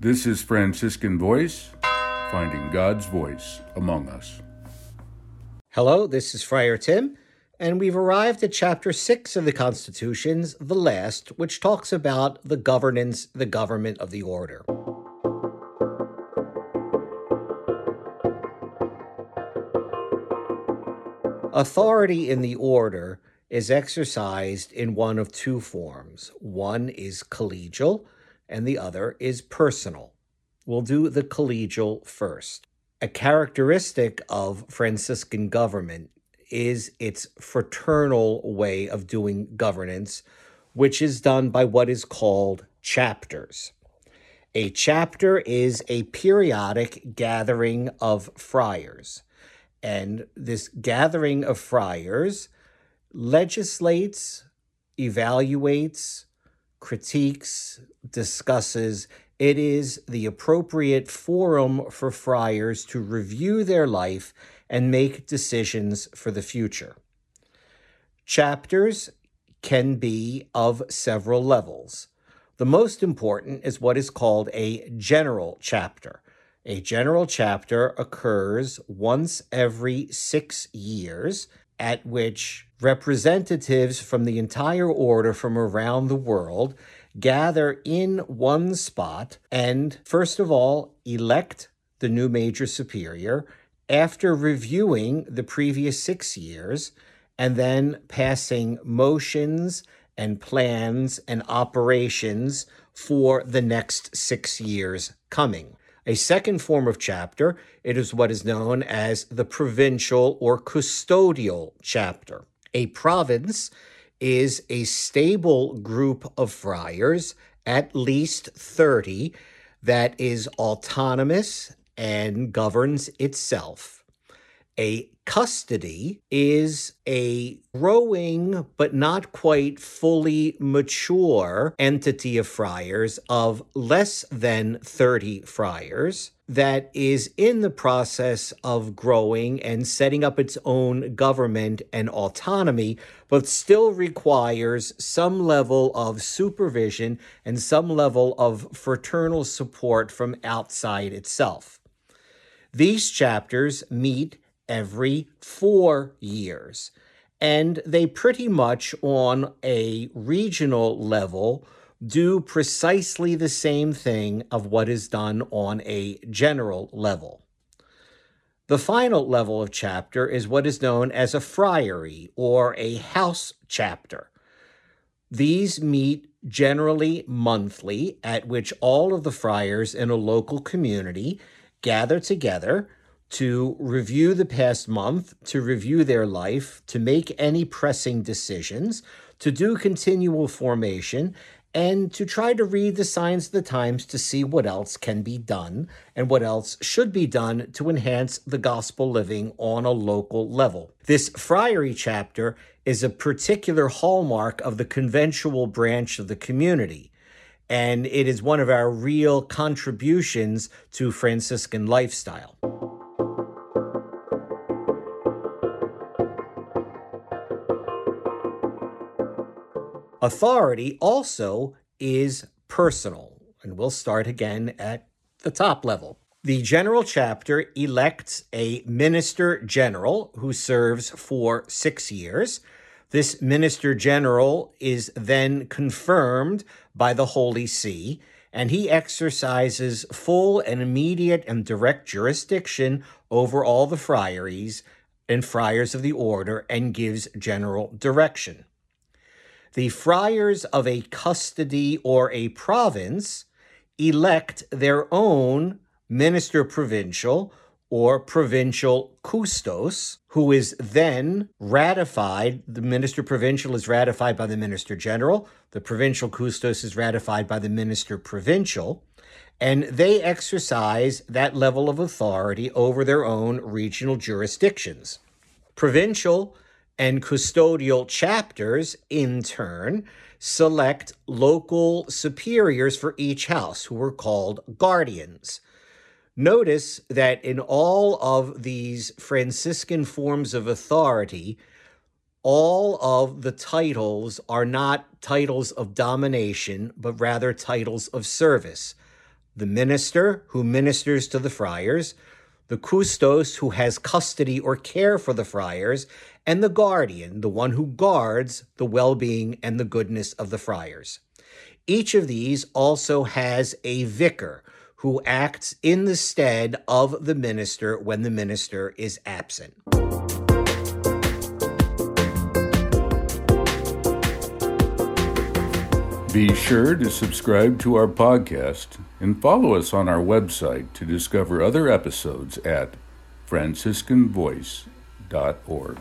This is Franciscan Voice, finding God's voice among us. Hello, this is Friar Tim, and we've arrived at chapter 6 of the Constitutions, the last, which talks about the governance, the government of the order. Authority in the order is exercised in one of two forms. One is collegial, and the other is personal. We'll do the collegial first. A characteristic of Franciscan government is its fraternal way of doing governance, which is done by what is called chapters. A chapter is a periodic gathering of friars. And this gathering of friars legislates, evaluates, critiques, discusses. It is the appropriate forum for friars to review their life and make decisions for the future. Chapters can be of several levels. The most important is what is called a general chapter. A general chapter occurs once every six years, at which representatives from the entire order from around the world gather in one spot and, first of all, elect the new major superior after reviewing the previous six years and then passing motions and plans and operations for the next six years coming. A second form of chapter, it is what is known as the provincial or custodial chapter. A province is a stable group of friars, at least 30, that is autonomous and governs itself. A custody is a growing but not quite fully mature entity of friars of less than 30 friars that is in the process of growing and setting up its own government and autonomy, but still requires some level of supervision and some level of fraternal support from outside itself. These chapters meet every four years, and they pretty much, on a regional level, do precisely the same thing of what is done on a general level. The final level of chapter is what is known as a friary or a house chapter. These meet generally monthly, at which all of the friars in a local community gather together to review the past month, to review their life, to make any pressing decisions, to do continual formation, and to try to read the signs of the times to see what else can be done and what else should be done to enhance the gospel living on a local level. This friary chapter is a particular hallmark of the conventual branch of the community and it is one of our real contributions to Franciscan lifestyle. Authority also is personal, and we'll start again at the top level. The general chapter elects a minister general who serves for six years. This minister general is then confirmed by the Holy See, and he exercises full and immediate and direct jurisdiction over all the friaries and friars of the order and gives general direction. The friars of a custody or a province elect their own minister provincial or provincial custos, who is then ratified. The minister provincial is ratified by the minister general. The provincial custos is ratified by the minister provincial. And they exercise that level of authority over their own regional jurisdictions. Provincial and custodial chapters, in turn, select local superiors for each house, who are called guardians. Notice that in all of these Franciscan forms of authority, all of the titles are not titles of domination, but rather titles of service. the minister who ministers to the friars, the custos who has custody or care for the friars, and the guardian, the one who guards the well being and the goodness of the friars. Each of these also has a vicar who acts in the stead of the minister when the minister is absent. Be sure to subscribe to our podcast and follow us on our website to discover other episodes at franciscanvoice.org.